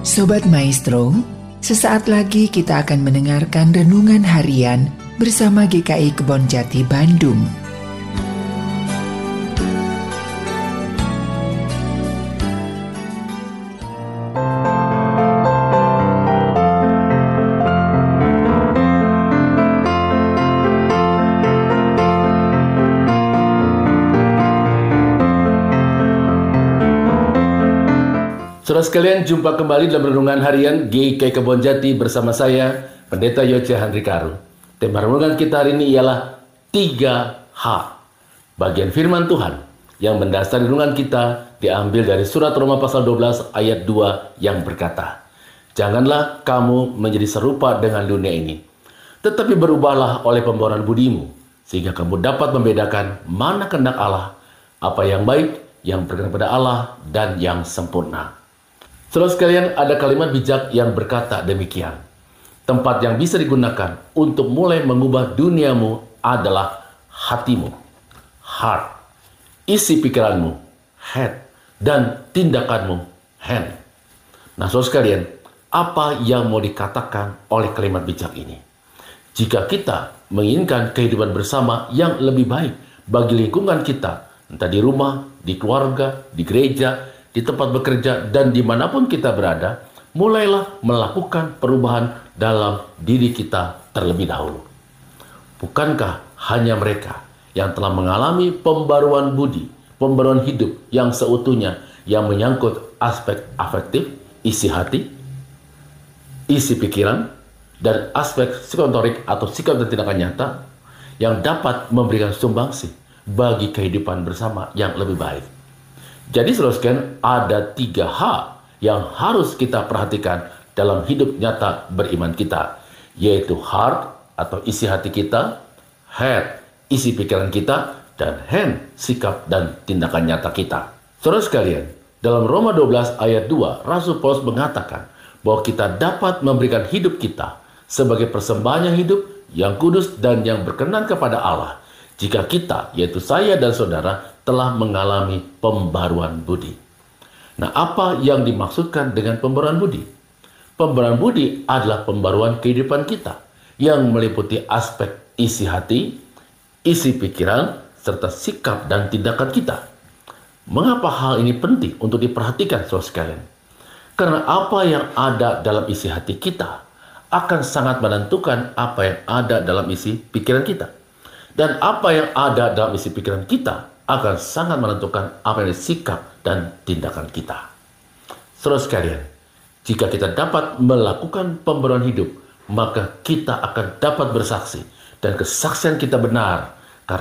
Sobat Maestro, sesaat lagi kita akan mendengarkan renungan harian bersama GKI Kebon Jati Bandung. Saudara sekalian, jumpa kembali dalam renungan harian GK Kebon Jati bersama saya, Pendeta Yoce Handri Karu. Tema renungan kita hari ini ialah 3H. Bagian firman Tuhan yang mendasari renungan kita diambil dari surat Roma pasal 12 ayat 2 yang berkata, Janganlah kamu menjadi serupa dengan dunia ini, tetapi berubahlah oleh pembaruan budimu, sehingga kamu dapat membedakan mana kehendak Allah, apa yang baik, yang berkenan pada Allah, dan yang sempurna. Saudara sekalian, ada kalimat bijak yang berkata demikian. Tempat yang bisa digunakan untuk mulai mengubah duniamu adalah hatimu, heart, isi pikiranmu, head, dan tindakanmu, hand. Nah, saudara sekalian, apa yang mau dikatakan oleh kalimat bijak ini? Jika kita menginginkan kehidupan bersama yang lebih baik bagi lingkungan kita, entah di rumah, di keluarga, di gereja, di tempat bekerja, dan di mana pun kita berada, mulailah melakukan perubahan dalam diri kita terlebih dahulu. Bukankah hanya mereka yang telah mengalami pembaruan budi, pembaruan hidup yang seutuhnya yang menyangkut aspek afektif, isi hati, isi pikiran, dan aspek psikotorik atau sikap dan tindakan nyata yang dapat memberikan sumbangsi bagi kehidupan bersama yang lebih baik. Jadi saudara ada tiga hal yang harus kita perhatikan dalam hidup nyata beriman kita, yaitu heart atau isi hati kita, head, isi pikiran kita, dan hand, sikap dan tindakan nyata kita. Saudara sekalian, dalam Roma 12 ayat 2, Rasul Paulus mengatakan bahwa kita dapat memberikan hidup kita sebagai persembahan yang hidup, yang kudus, dan yang berkenan kepada Allah. Jika kita, yaitu saya dan saudara, telah mengalami pembaruan budi. Nah, apa yang dimaksudkan dengan pembaruan budi? Pembaruan budi adalah pembaruan kehidupan kita yang meliputi aspek isi hati, isi pikiran, serta sikap dan tindakan kita. Mengapa hal ini penting untuk diperhatikan, saudara sekalian? Karena apa yang ada dalam isi hati kita akan sangat menentukan apa yang ada dalam isi pikiran kita. Dan apa yang ada dalam isi pikiran kita akan sangat menentukan apa yang sikap dan tindakan kita. Saudara sekalian, jika kita dapat melakukan pembaruan hidup, maka kita akan dapat bersaksi dan kesaksian kita benar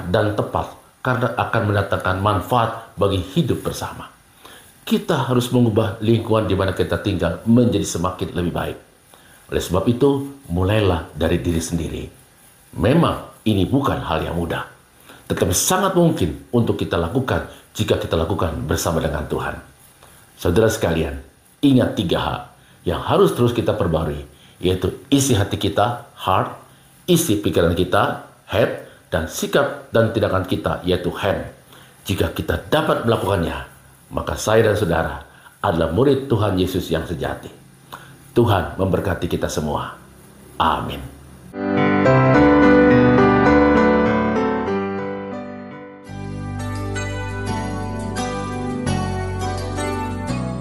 dan tepat karena akan mendatangkan manfaat bagi hidup bersama. Kita harus mengubah lingkungan di mana kita tinggal menjadi semakin lebih baik. Oleh sebab itu, mulailah dari diri sendiri. Memang ini bukan hal yang mudah tetapi sangat mungkin untuk kita lakukan jika kita lakukan bersama dengan Tuhan. Saudara sekalian, ingat tiga hal yang harus terus kita perbarui, yaitu isi hati kita, heart, isi pikiran kita, head, dan sikap dan tindakan kita, yaitu hand. Jika kita dapat melakukannya, maka saya dan saudara adalah murid Tuhan Yesus yang sejati. Tuhan memberkati kita semua. Amin.